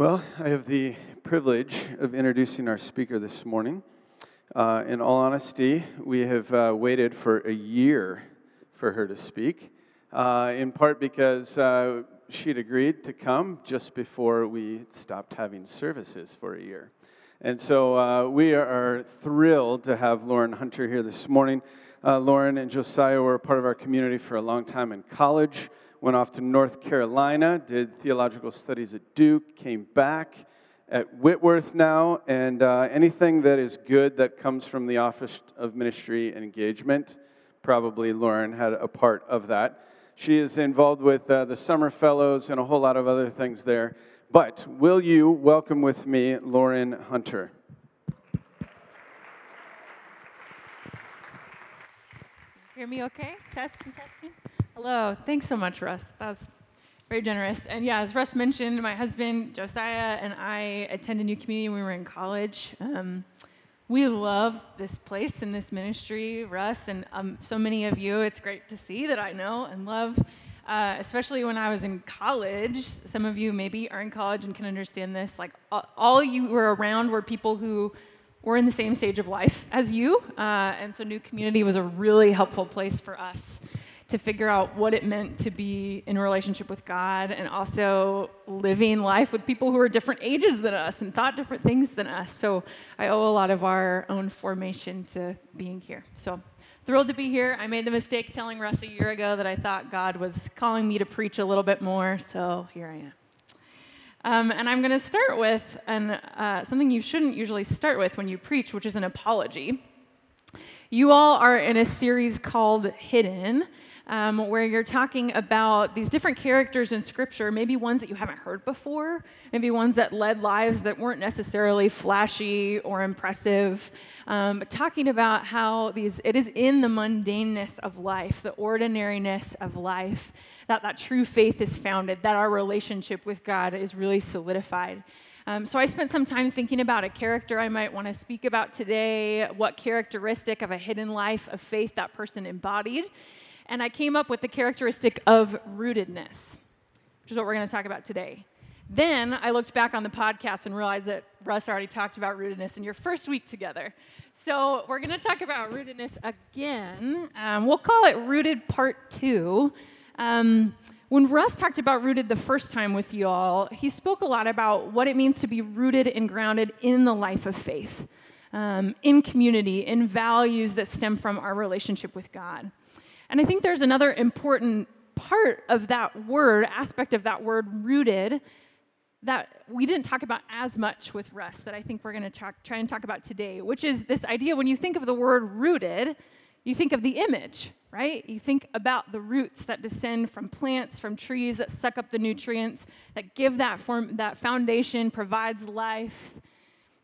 Well, I have the privilege of introducing our speaker this morning. Uh, in all honesty, we have uh, waited for a year for her to speak, uh, in part because uh, she'd agreed to come just before we stopped having services for a year. And so uh, we are thrilled to have Lauren Hunter here this morning. Uh, Lauren and Josiah were part of our community for a long time in college went off to North Carolina, did theological studies at Duke, came back at Whitworth now, and uh, anything that is good that comes from the Office of Ministry and Engagement, probably Lauren had a part of that. She is involved with uh, the Summer Fellows and a whole lot of other things there. But will you welcome with me Lauren Hunter? Hear me okay? Testing, testing. Hello. Thanks so much, Russ. That was very generous. And yeah, as Russ mentioned, my husband Josiah and I attended New Community when we were in college. Um, we love this place and this ministry, Russ, and um, so many of you. It's great to see that I know and love. Uh, especially when I was in college, some of you maybe are in college and can understand this. Like, all you were around were people who were in the same stage of life as you. Uh, and so, New Community was a really helpful place for us to figure out what it meant to be in relationship with God and also living life with people who are different ages than us and thought different things than us. So I owe a lot of our own formation to being here. So thrilled to be here. I made the mistake telling Russ a year ago that I thought God was calling me to preach a little bit more, so here I am. Um, and I'm going to start with an, uh, something you shouldn't usually start with when you preach, which is an apology. You all are in a series called Hidden, um, where you're talking about these different characters in Scripture, maybe ones that you haven't heard before, maybe ones that led lives that weren't necessarily flashy or impressive, um, talking about how these it is in the mundaneness of life, the ordinariness of life, that that true faith is founded, that our relationship with God is really solidified. Um, so I spent some time thinking about a character I might want to speak about today, what characteristic of a hidden life of faith that person embodied and I came up with the characteristic of rootedness, which is what we're going to talk about today. Then I looked back on the podcast and realized that Russ already talked about rootedness in your first week together. So we're going to talk about rootedness again. Um, we'll call it Rooted Part Two. Um, when Russ talked about rooted the first time with you all, he spoke a lot about what it means to be rooted and grounded in the life of faith, um, in community, in values that stem from our relationship with God. And I think there's another important part of that word, aspect of that word, rooted, that we didn't talk about as much with Russ that I think we're going to try and talk about today, which is this idea when you think of the word rooted, you think of the image, right? You think about the roots that descend from plants, from trees that suck up the nutrients, that give that form, that foundation, provides life.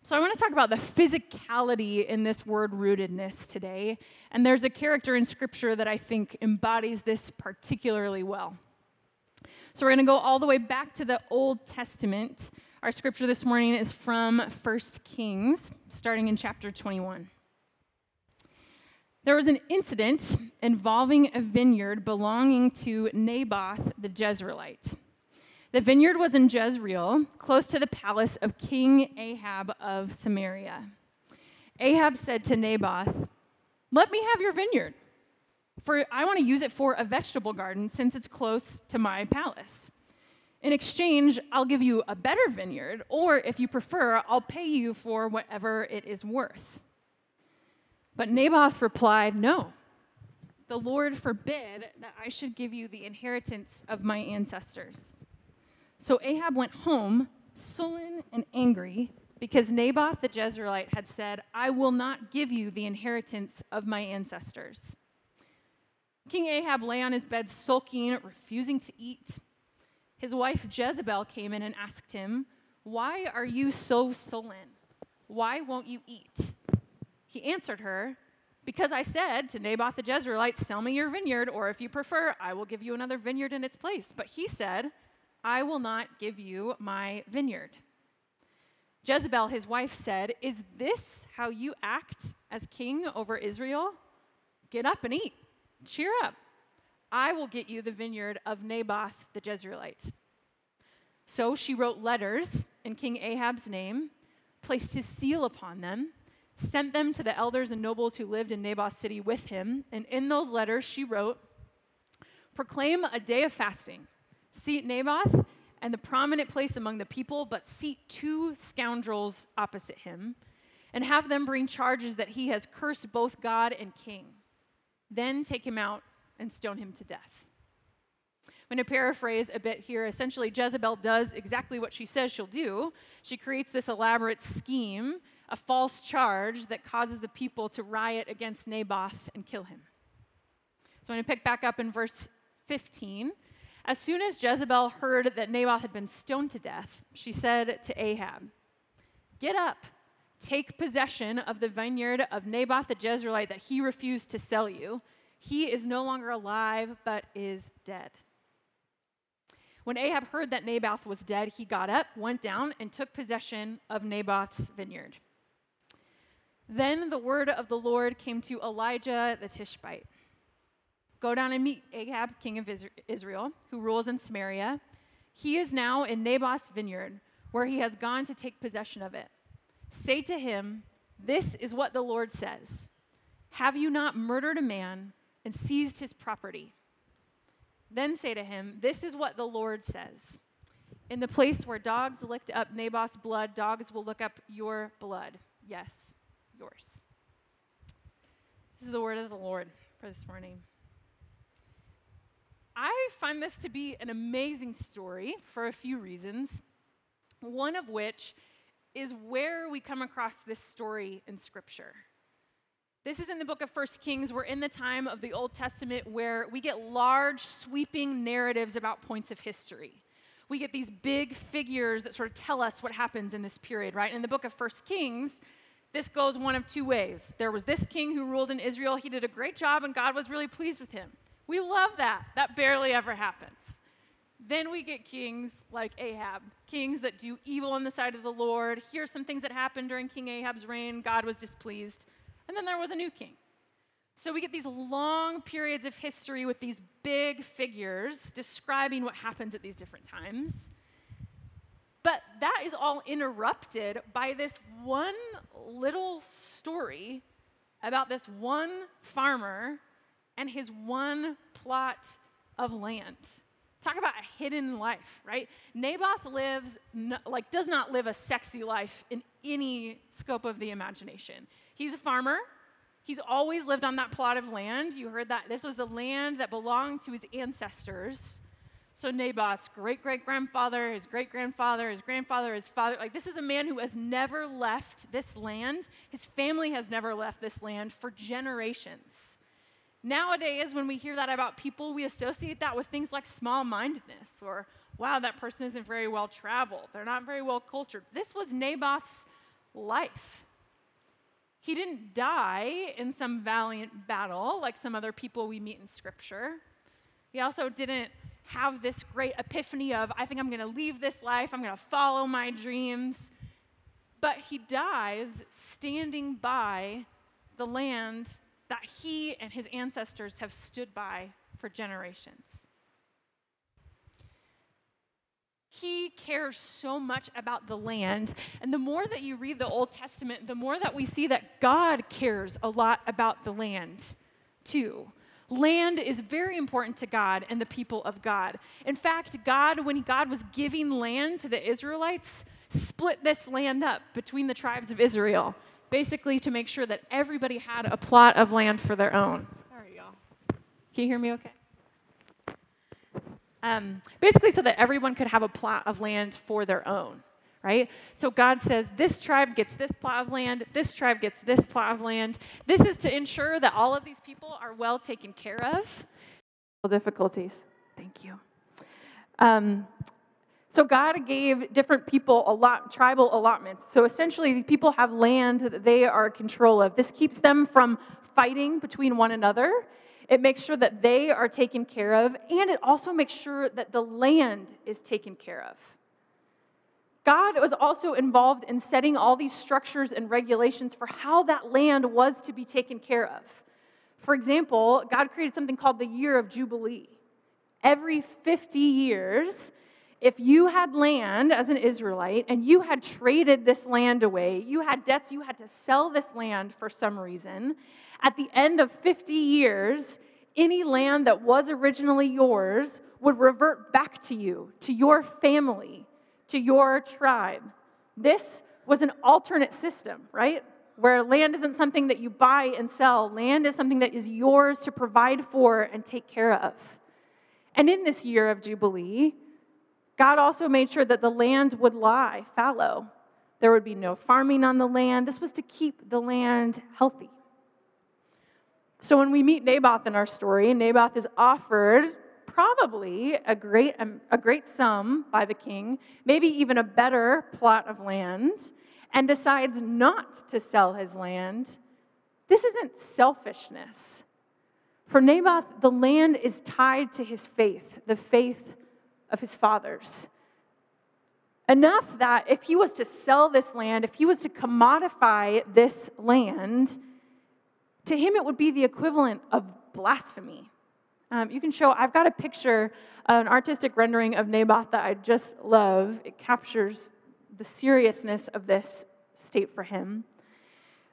So, I want to talk about the physicality in this word rootedness today. And there's a character in Scripture that I think embodies this particularly well. So, we're going to go all the way back to the Old Testament. Our scripture this morning is from 1 Kings, starting in chapter 21. There was an incident involving a vineyard belonging to Naboth the Jezreelite. The vineyard was in Jezreel, close to the palace of King Ahab of Samaria. Ahab said to Naboth, Let me have your vineyard, for I want to use it for a vegetable garden since it's close to my palace. In exchange, I'll give you a better vineyard, or if you prefer, I'll pay you for whatever it is worth. But Naboth replied, No. The Lord forbid that I should give you the inheritance of my ancestors. So Ahab went home, sullen and angry, because Naboth the Jezreelite had said, I will not give you the inheritance of my ancestors. King Ahab lay on his bed, sulking, refusing to eat. His wife Jezebel came in and asked him, Why are you so sullen? Why won't you eat? He answered her, Because I said to Naboth the Jezreelite, Sell me your vineyard, or if you prefer, I will give you another vineyard in its place. But he said, I will not give you my vineyard. Jezebel, his wife, said, Is this how you act as king over Israel? Get up and eat. Cheer up. I will get you the vineyard of Naboth the Jezreelite. So she wrote letters in King Ahab's name, placed his seal upon them, sent them to the elders and nobles who lived in Naboth's city with him. And in those letters, she wrote, Proclaim a day of fasting. Seat Naboth and the prominent place among the people, but seat two scoundrels opposite him, and have them bring charges that he has cursed both God and king. Then take him out and stone him to death. I'm going to paraphrase a bit here. Essentially, Jezebel does exactly what she says she'll do. She creates this elaborate scheme, a false charge that causes the people to riot against Naboth and kill him. So I'm going to pick back up in verse 15. As soon as Jezebel heard that Naboth had been stoned to death, she said to Ahab, Get up, take possession of the vineyard of Naboth the Jezreelite that he refused to sell you. He is no longer alive, but is dead. When Ahab heard that Naboth was dead, he got up, went down, and took possession of Naboth's vineyard. Then the word of the Lord came to Elijah the Tishbite Go down and meet Ahab, king of Israel, who rules in Samaria. He is now in Naboth's vineyard, where he has gone to take possession of it. Say to him, This is what the Lord says Have you not murdered a man and seized his property? Then say to him, This is what the Lord says. In the place where dogs licked up Naboth's blood, dogs will look up your blood. Yes, yours. This is the word of the Lord for this morning. I find this to be an amazing story for a few reasons. One of which is where we come across this story in Scripture. This is in the book of First Kings. We're in the time of the Old Testament where we get large, sweeping narratives about points of history. We get these big figures that sort of tell us what happens in this period, right? In the book of First Kings, this goes one of two ways. There was this king who ruled in Israel. He did a great job, and God was really pleased with him. We love that. That barely ever happens. Then we get kings like Ahab, kings that do evil on the side of the Lord. Here's some things that happened during King Ahab's reign. God was displeased. And then there was a new king. So we get these long periods of history with these big figures describing what happens at these different times. But that is all interrupted by this one little story about this one farmer and his one plot of land. Talk about a hidden life, right? Naboth lives, like, does not live a sexy life in any scope of the imagination. He's a farmer. He's always lived on that plot of land. You heard that. This was the land that belonged to his ancestors. So Naboth's great great grandfather, his great grandfather, his grandfather, his father, like this is a man who has never left this land. His family has never left this land for generations. Nowadays, when we hear that about people, we associate that with things like small mindedness or, wow, that person isn't very well traveled. They're not very well cultured. This was Naboth's life. He didn't die in some valiant battle like some other people we meet in Scripture. He also didn't have this great epiphany of, I think I'm going to leave this life, I'm going to follow my dreams. But he dies standing by the land that he and his ancestors have stood by for generations. He cares so much about the land. And the more that you read the Old Testament, the more that we see that God cares a lot about the land, too. Land is very important to God and the people of God. In fact, God, when God was giving land to the Israelites, split this land up between the tribes of Israel, basically to make sure that everybody had a plot of land for their own. Sorry, y'all. Can you hear me okay? Um, basically, so that everyone could have a plot of land for their own, right? So God says, this tribe gets this plot of land, this tribe gets this plot of land. This is to ensure that all of these people are well taken care of. Difficulties. Thank you. Um, so God gave different people a lot tribal allotments. So essentially, people have land that they are in control of. This keeps them from fighting between one another it makes sure that they are taken care of, and it also makes sure that the land is taken care of. God was also involved in setting all these structures and regulations for how that land was to be taken care of. For example, God created something called the year of Jubilee. Every 50 years, if you had land as an Israelite and you had traded this land away, you had debts, you had to sell this land for some reason, at the end of 50 years, any land that was originally yours would revert back to you, to your family, to your tribe. This was an alternate system, right? Where land isn't something that you buy and sell, land is something that is yours to provide for and take care of. And in this year of Jubilee, God also made sure that the land would lie fallow. There would be no farming on the land. This was to keep the land healthy. So when we meet Naboth in our story, Naboth is offered probably a great, um, a great sum by the king, maybe even a better plot of land, and decides not to sell his land. This isn't selfishness. For Naboth, the land is tied to his faith, the faith of his fathers. Enough that if he was to sell this land, if he was to commodify this land, to him it would be the equivalent of blasphemy. Um, you can show, I've got a picture, an artistic rendering of Naboth that I just love. It captures the seriousness of this state for him.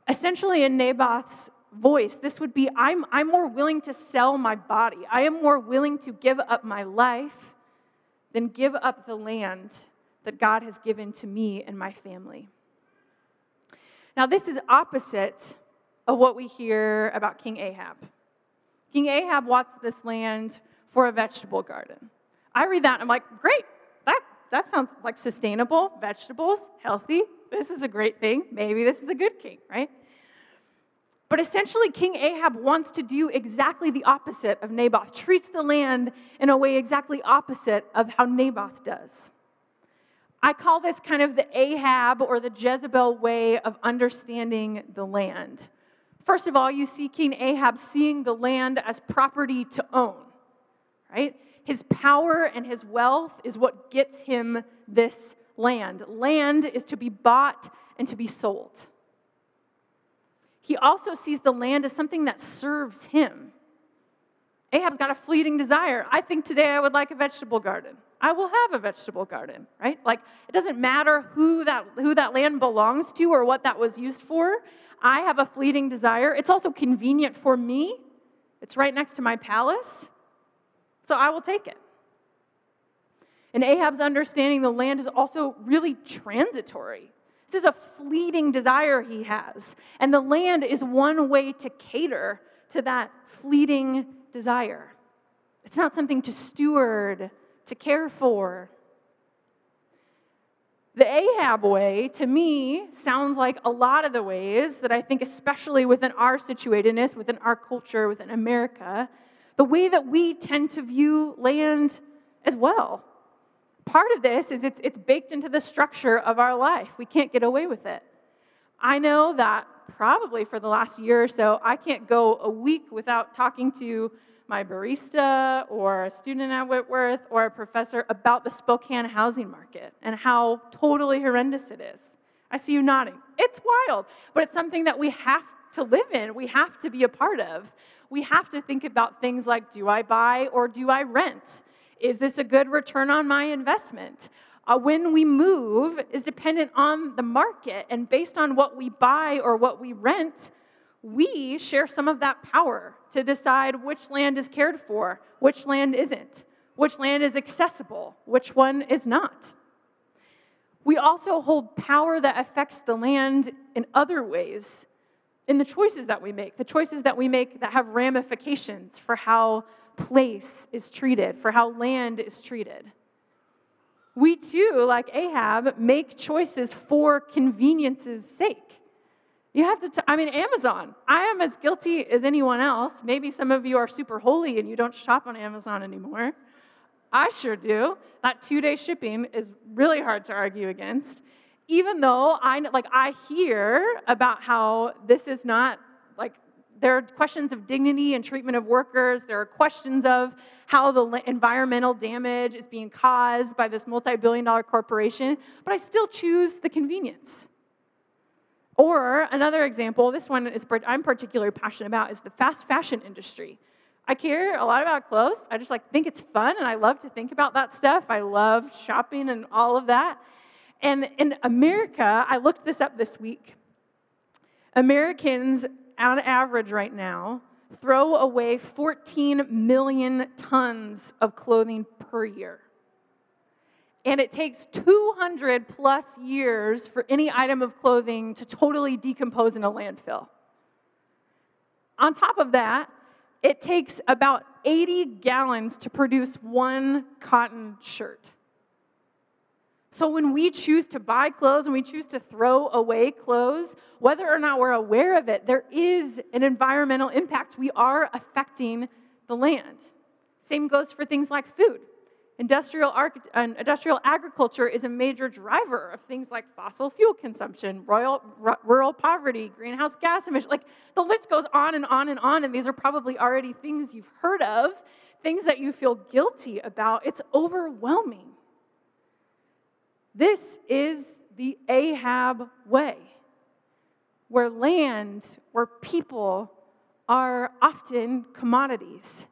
Essentially, in Naboth's voice, this would be I'm, I'm more willing to sell my body, I am more willing to give up my life then give up the land that God has given to me and my family. Now, this is opposite of what we hear about King Ahab. King Ahab wants this land for a vegetable garden. I read that and I'm like, great, that, that sounds like sustainable, vegetables, healthy. This is a great thing. Maybe this is a good king, right? But essentially, King Ahab wants to do exactly the opposite of Naboth, treats the land in a way exactly opposite of how Naboth does. I call this kind of the Ahab or the Jezebel way of understanding the land. First of all, you see King Ahab seeing the land as property to own, right? His power and his wealth is what gets him this land. Land is to be bought and to be sold. He also sees the land as something that serves him. Ahab's got a fleeting desire. I think today I would like a vegetable garden. I will have a vegetable garden, right? Like it doesn't matter who that who that land belongs to or what that was used for. I have a fleeting desire. It's also convenient for me. It's right next to my palace. So I will take it. And Ahab's understanding the land is also really transitory. This is a fleeting desire he has. And the land is one way to cater to that fleeting desire. It's not something to steward, to care for. The Ahab way, to me, sounds like a lot of the ways that I think, especially within our situatedness, within our culture, within America, the way that we tend to view land as well part of this is it's, it's baked into the structure of our life. We can't get away with it. I know that probably for the last year or so, I can't go a week without talking to my barista or a student at Whitworth or a professor about the Spokane housing market and how totally horrendous it is. I see you nodding. It's wild, but it's something that we have to live in, we have to be a part of. We have to think about things like do I buy or do I rent? Is this a good return on my investment? Uh, when we move is dependent on the market, and based on what we buy or what we rent, we share some of that power to decide which land is cared for, which land isn't, which land is accessible, which one is not. We also hold power that affects the land in other ways, in the choices that we make, the choices that we make that have ramifications for how place is treated, for how land is treated. We too, like Ahab, make choices for convenience's sake. You have to, t- I mean, Amazon. I am as guilty as anyone else. Maybe some of you are super holy and you don't shop on Amazon anymore. I sure do. That two day shipping is really hard to argue against. Even though I, like, I hear about how this is not like there are questions of dignity and treatment of workers. There are questions of how the environmental damage is being caused by this multi billion dollar corporation, but I still choose the convenience. Or another example, this one is I'm particularly passionate about, is the fast fashion industry. I care a lot about clothes. I just like think it's fun and I love to think about that stuff. I love shopping and all of that. And in America, I looked this up this week. Americans, on average, right now, throw away 14 million tons of clothing per year. And it takes 200 plus years for any item of clothing to totally decompose in a landfill. On top of that, it takes about 80 gallons to produce one cotton shirt. So when we choose to buy clothes and we choose to throw away clothes, whether or not we're aware of it, there is an environmental impact. We are affecting the land. Same goes for things like food. Industrial, uh, industrial agriculture is a major driver of things like fossil fuel consumption, royal, r- rural poverty, greenhouse gas emissions. Like the list goes on and on and on, and these are probably already things you've heard of, things that you feel guilty about. It's overwhelming. This is the Ahab way, where land, where people are often commodities,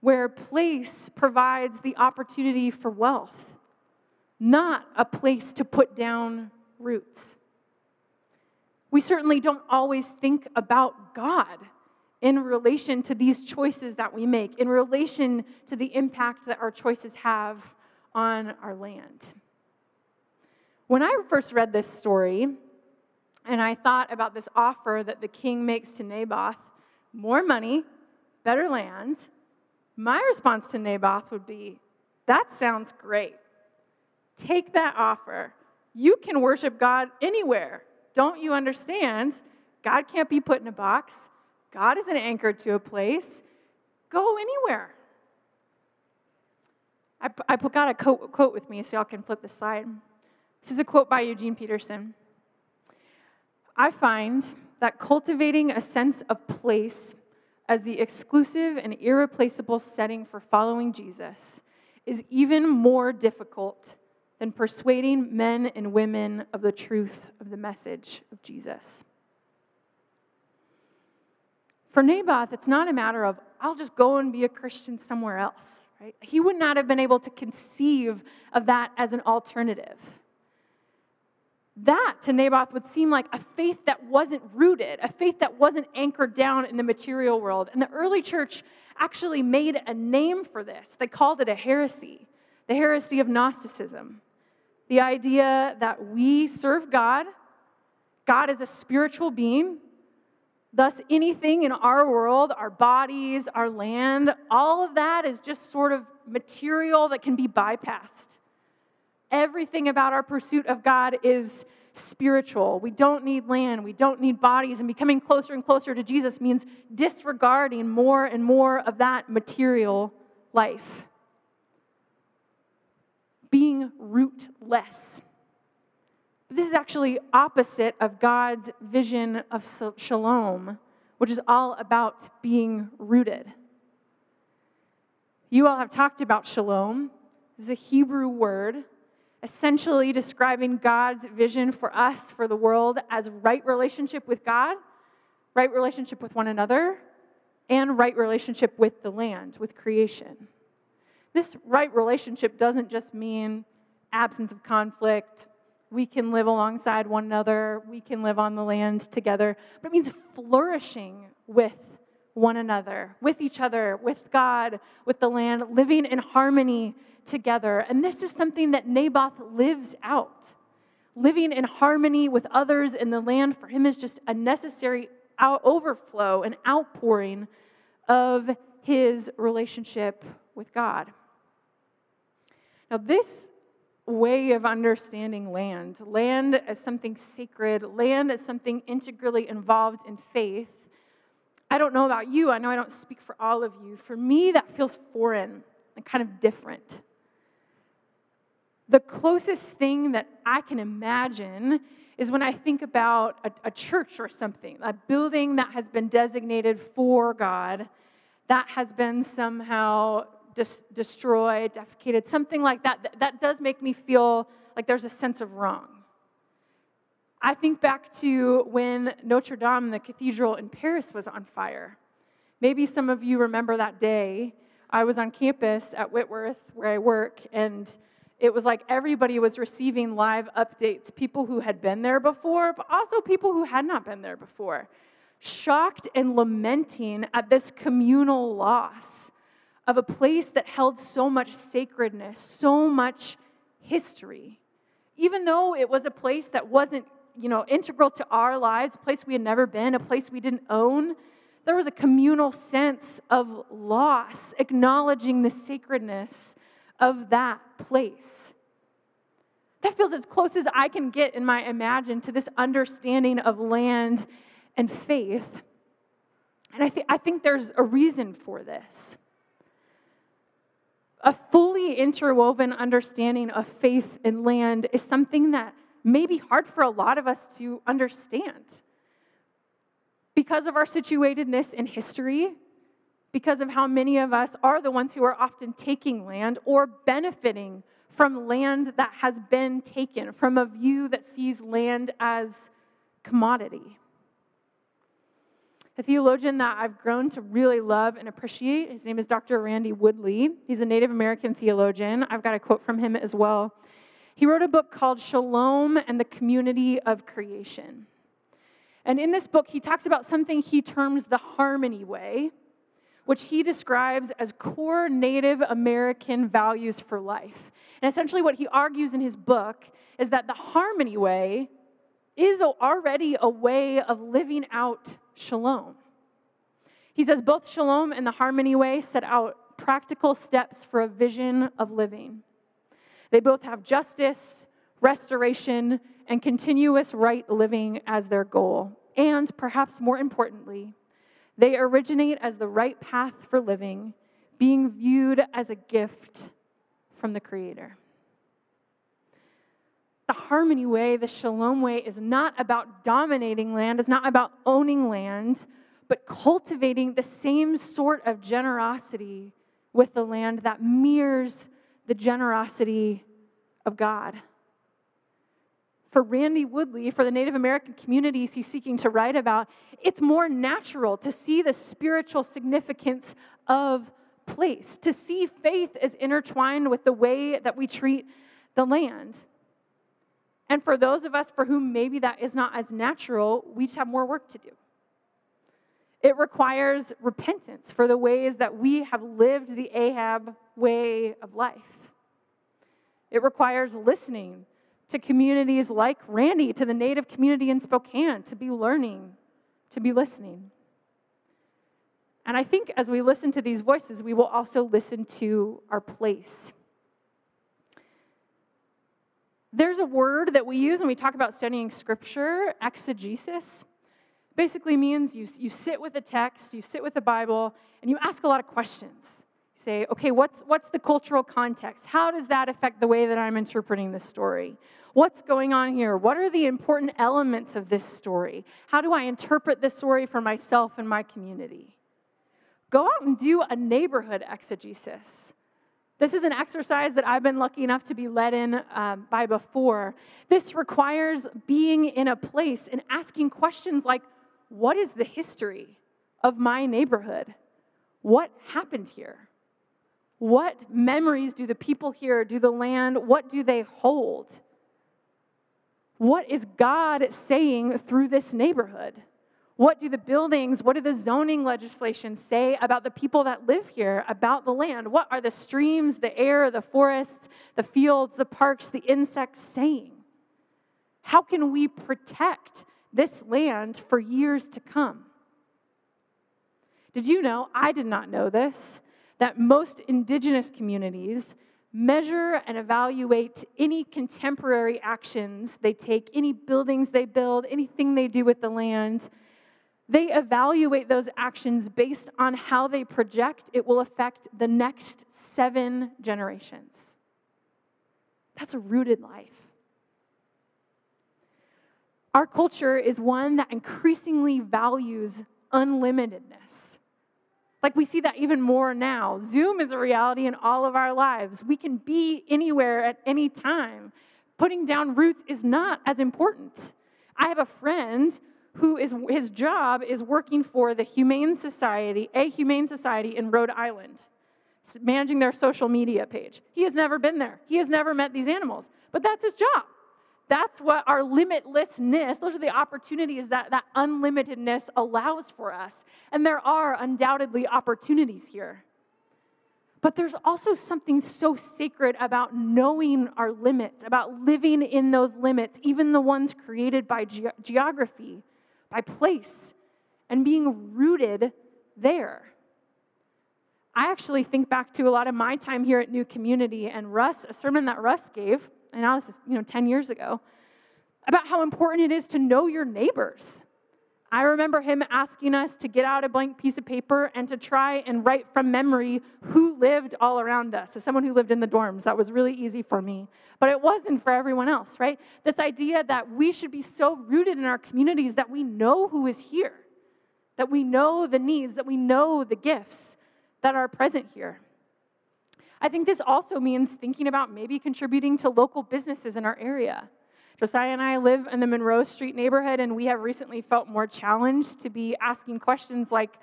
where place provides the opportunity for wealth, not a place to put down roots. We certainly don't always think about God in relation to these choices that we make, in relation to the impact that our choices have on our land. When I first read this story, and I thought about this offer that the king makes to Naboth more money, better land, my response to Naboth would be, That sounds great. Take that offer. You can worship God anywhere. Don't you understand? God can't be put in a box, God isn't anchored to a place. Go anywhere. I, I got a quote, quote with me so y'all can flip the slide. This is a quote by Eugene Peterson. I find that cultivating a sense of place as the exclusive and irreplaceable setting for following Jesus is even more difficult than persuading men and women of the truth of the message of Jesus. For Naboth, it's not a matter of, I'll just go and be a Christian somewhere else, right? He would not have been able to conceive of that as an alternative. That to Naboth would seem like a faith that wasn't rooted, a faith that wasn't anchored down in the material world. And the early church actually made a name for this. They called it a heresy, the heresy of Gnosticism. The idea that we serve God, God is a spiritual being. Thus, anything in our world, our bodies, our land, all of that is just sort of material that can be bypassed. Everything about our pursuit of God is spiritual. We don't need land, we don't need bodies, and becoming closer and closer to Jesus means disregarding more and more of that material life. Being rootless. This is actually opposite of God's vision of shalom, which is all about being rooted. You all have talked about shalom. This is a Hebrew word essentially describing God's vision for us, for the world, as right relationship with God, right relationship with one another, and right relationship with the land, with creation. This right relationship doesn't just mean absence of conflict. We can live alongside one another. We can live on the land together. But it means flourishing with one another, with each other, with God, with the land, living in harmony together. And this is something that Naboth lives out. Living in harmony with others in the land for him is just a necessary out- overflow and outpouring of his relationship with God. Now, this way of understanding land, land as something sacred, land as something integrally involved in faith, I don't know about you, I know I don't speak for all of you. For me, that feels foreign and kind of different the closest thing that I can imagine is when I think about a, a, church or something, a building that has been designated for God, that has been somehow dis- destroyed, defecated, something like that, that. That does make me feel like there's a sense of wrong. I think back to when Notre Dame, the cathedral in Paris, was on fire. Maybe some of you remember that day. I was on campus at Whitworth, where I work, and it was like everybody was receiving live updates people who had been there before, but also people who had not been there before, shocked and lamenting at this communal loss of a place that held so much sacredness, so much history. Even though it was a place that wasn't, you know, integral to our lives, a place we had never been, a place we didn't own, there was a communal sense of loss, acknowledging the sacredness of that place. That feels as close as I can get in my imagine to this understanding of land and faith. And I, th- I think there's a reason for this. A fully interwoven understanding of faith and land is something that may be hard for a lot of us to understand because of our situatedness in history, because of how many of us are the ones who are often taking land or benefiting from land that has been taken, from a view that sees land as commodity. A theologian that I've grown to really love and appreciate, his name is Dr. Randy Woodley. He's a Native American theologian. I've got a quote from him as well. He wrote a book called Shalom and the Community of Creation. And in this book, he talks about something he terms the harmony way, which he describes as core Native American values for life. And essentially, what he argues in his book is that the harmony way is already a way of living out shalom. He says both shalom and the harmony way set out practical steps for a vision of living. They both have justice, restoration, and continuous right living as their goal. And perhaps more importantly, they originate as the right path for living, being viewed as a gift from the Creator. The harmony way, the shalom way, is not about dominating land, it's not about owning land, but cultivating the same sort of generosity with the land that mirrors the generosity of God for Randy Woodley, for the Native American communities he's seeking to write about, it's more natural to see the spiritual significance of place, to see faith as intertwined with the way that we treat the land. And for those of us for whom maybe that is not as natural, we just have more work to do. It requires repentance for the ways that we have lived the Ahab way of life. It requires listening to communities like Randy, to the Native community in Spokane, to be learning, to be listening. And I think as we listen to these voices, we will also listen to our place. There's a word that we use when we talk about studying scripture, exegesis. Basically means you, you sit with the text, you sit with the Bible, and you ask a lot of questions You say, okay, what's, what's the cultural context? How does that affect the way that I'm interpreting this story? What's going on here? What are the important elements of this story? How do I interpret this story for myself and my community? Go out and do a neighborhood exegesis. This is an exercise that I've been lucky enough to be led in um, by before. This requires being in a place and asking questions like what is the history of my neighborhood? What happened here? What memories do the people here, do the land, what do they hold? What is God saying through this neighborhood? What do the buildings, what do the zoning legislation say about the people that live here, about the land? What are the streams, the air, the forests, the fields, the parks, the insects saying? How can we protect this land for years to come? Did you know? I did not know this that most indigenous communities measure and evaluate any contemporary actions they take, any buildings they build, anything they do with the land. They evaluate those actions based on how they project it will affect the next seven generations. That's a rooted life. Our culture is one that increasingly values unlimitedness. Like we see that even more now. Zoom is a reality in all of our lives. We can be anywhere at any time. Putting down roots is not as important. I have a friend who is his job is working for the Humane Society, a Humane Society in Rhode Island, managing their social media page. He has never been there. He has never met these animals, but that's his job. That's what our limitlessness, those are the opportunities that that unlimitedness allows for us. And there are undoubtedly opportunities here. But there's also something so sacred about knowing our limits, about living in those limits, even the ones created by ge- geography, by place, and being rooted there. I actually think back to a lot of my time here at New Community and Russ, a sermon that Russ gave, and now this is, you know, 10 years ago, about how important it is to know your neighbors I remember him asking us to get out a blank piece of paper and to try and write from memory who lived all around us. As someone who lived in the dorms, that was really easy for me. But it wasn't for everyone else, right? This idea that we should be so rooted in our communities that we know who is here, that we know the needs, that we know the gifts that are present here. I think this also means thinking about maybe contributing to local businesses in our area Josiah and I live in the Monroe Street neighborhood, and we have recently felt more challenged to be asking questions like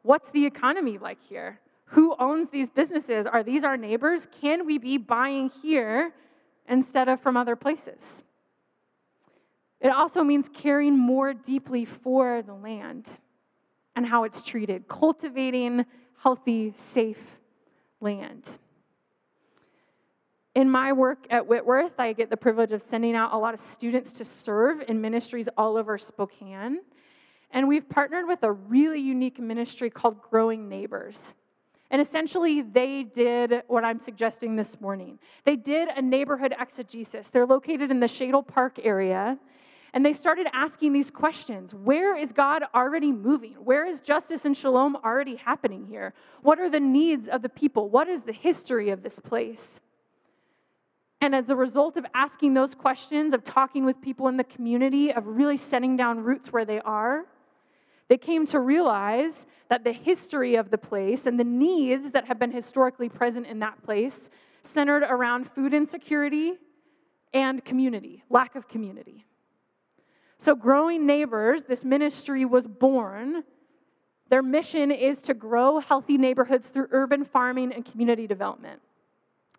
what's the economy like here? Who owns these businesses? Are these our neighbors? Can we be buying here instead of from other places? It also means caring more deeply for the land and how it's treated, cultivating healthy, safe land. In my work at Whitworth, I get the privilege of sending out a lot of students to serve in ministries all over Spokane. And we've partnered with a really unique ministry called Growing Neighbors. And essentially, they did what I'm suggesting this morning. They did a neighborhood exegesis. They're located in the Shadle Park area. And they started asking these questions Where is God already moving? Where is justice and shalom already happening here? What are the needs of the people? What is the history of this place? And as a result of asking those questions, of talking with people in the community, of really setting down roots where they are, they came to realize that the history of the place and the needs that have been historically present in that place centered around food insecurity and community, lack of community. So, Growing Neighbors, this ministry was born. Their mission is to grow healthy neighborhoods through urban farming and community development.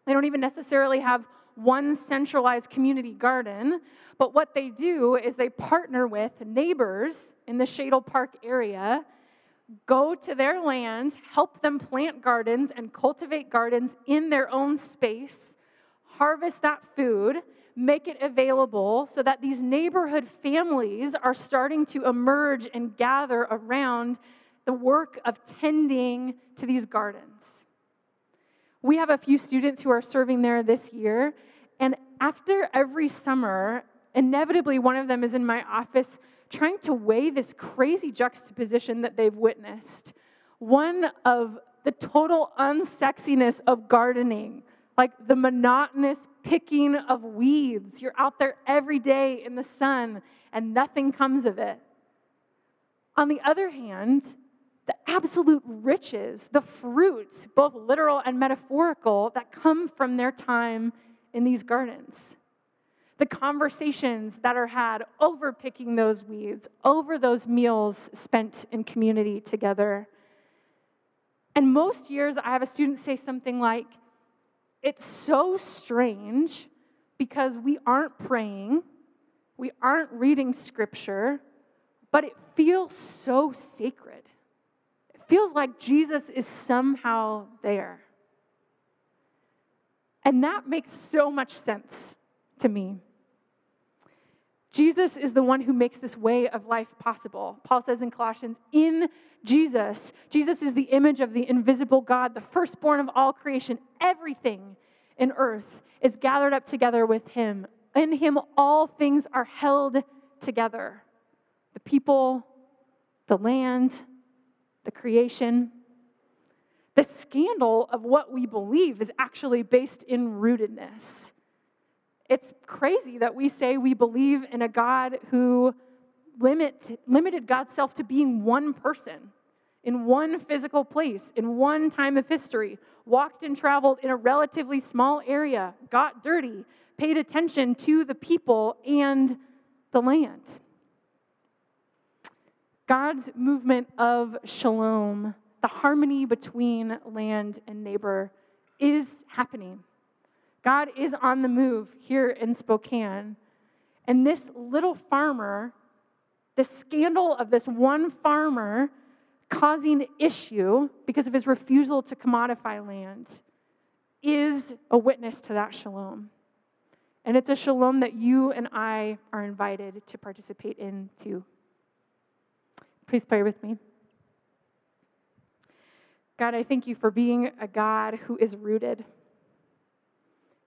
They don't even necessarily have one centralized community garden, but what they do is they partner with neighbors in the Shadle Park area, go to their land, help them plant gardens and cultivate gardens in their own space, harvest that food, make it available so that these neighborhood families are starting to emerge and gather around the work of tending to these gardens. We have a few students who are serving there this year, after every summer, inevitably one of them is in my office trying to weigh this crazy juxtaposition that they've witnessed. One of the total unsexiness of gardening, like the monotonous picking of weeds. You're out there every day in the sun and nothing comes of it. On the other hand, the absolute riches, the fruits, both literal and metaphorical, that come from their time in these gardens. The conversations that are had over picking those weeds, over those meals spent in community together. And most years, I have a student say something like, It's so strange because we aren't praying, we aren't reading scripture, but it feels so sacred It feels like Jesus is somehow there. And that makes so much sense to me. Jesus is the one who makes this way of life possible. Paul says in Colossians, in Jesus, Jesus is the image of the invisible God, the firstborn of all creation. Everything in earth is gathered up together with him. In him, all things are held together the people, the land, the creation. The scandal of what we believe is actually based in rootedness. It's crazy that we say we believe in a God who limit, limited God's self to being one person in one physical place, in one time of history, walked and traveled in a relatively small area, got dirty, paid attention to the people and the land. God's movement of shalom, the harmony between land and neighbor, is happening. God is on the move here in Spokane. And this little farmer, the scandal of this one farmer causing issue because of his refusal to commodify land, is a witness to that shalom. And it's a shalom that you and I are invited to participate in too. Please pray with me. God, I thank you for being a God who is rooted,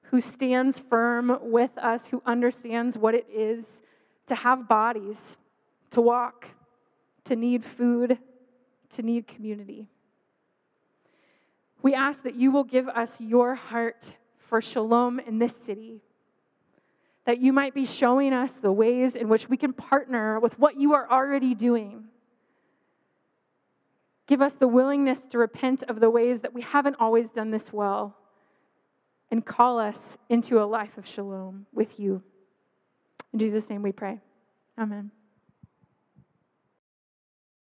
who stands firm with us, who understands what it is to have bodies, to walk, to need food, to need community. We ask that you will give us your heart for shalom in this city, that you might be showing us the ways in which we can partner with what you are already doing Give us the willingness to repent of the ways that we haven't always done this well and call us into a life of shalom with you. In Jesus' name we pray. Amen.